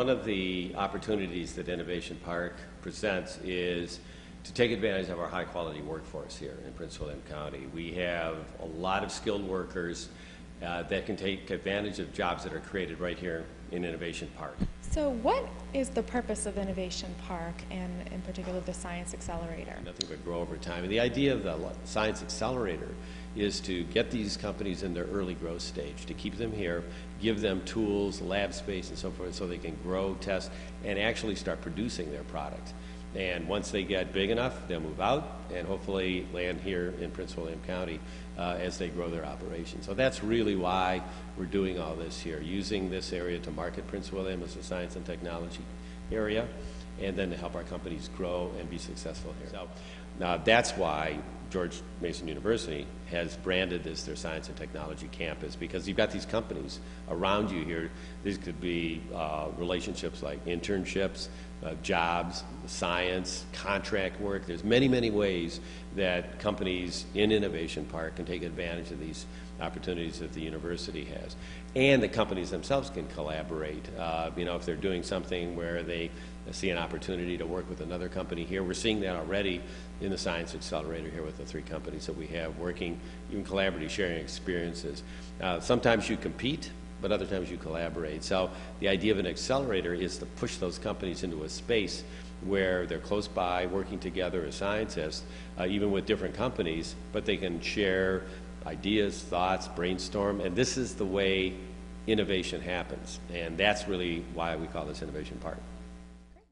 one of the opportunities that Innovation Park presents is to take advantage of our high-quality workforce here in Prince William County. We have a lot of skilled workers uh, that can take advantage of jobs that are created right here in Innovation Park. So what is the purpose of Innovation Park and in particular the Science Accelerator? Nothing but grow over time. And the idea of the Science Accelerator is to get these companies in their early growth stage, to keep them here, give them tools, lab space, and so forth, so they can grow, test, and actually start producing their product. And once they get big enough, they'll move out and hopefully land here in Prince William County uh, as they grow their operation. So that's really why we're doing all this here, using this area to market Prince William as a science and technology area, and then to help our companies grow and be successful here. So now that's why George Mason University has branded this their science and technology campus because you've got these companies around you here. These could be uh, relationships like internships, uh, jobs, science, contract work. There's many, many ways that companies in Innovation Park can take advantage of these opportunities that the university has. And the companies themselves can collaborate. Uh, you know, if they're doing something where they see an opportunity to work with another company here, we're seeing that already in the Science Accelerator here with the three companies that we have working, even collaboratively sharing experiences. Uh, sometimes you compete, but other times you collaborate. So the idea of an accelerator is to push those companies into a space where they're close by, working together as scientists, uh, even with different companies, but they can share ideas, thoughts, brainstorm, and this is the way innovation happens. And that's really why we call this Innovation Park.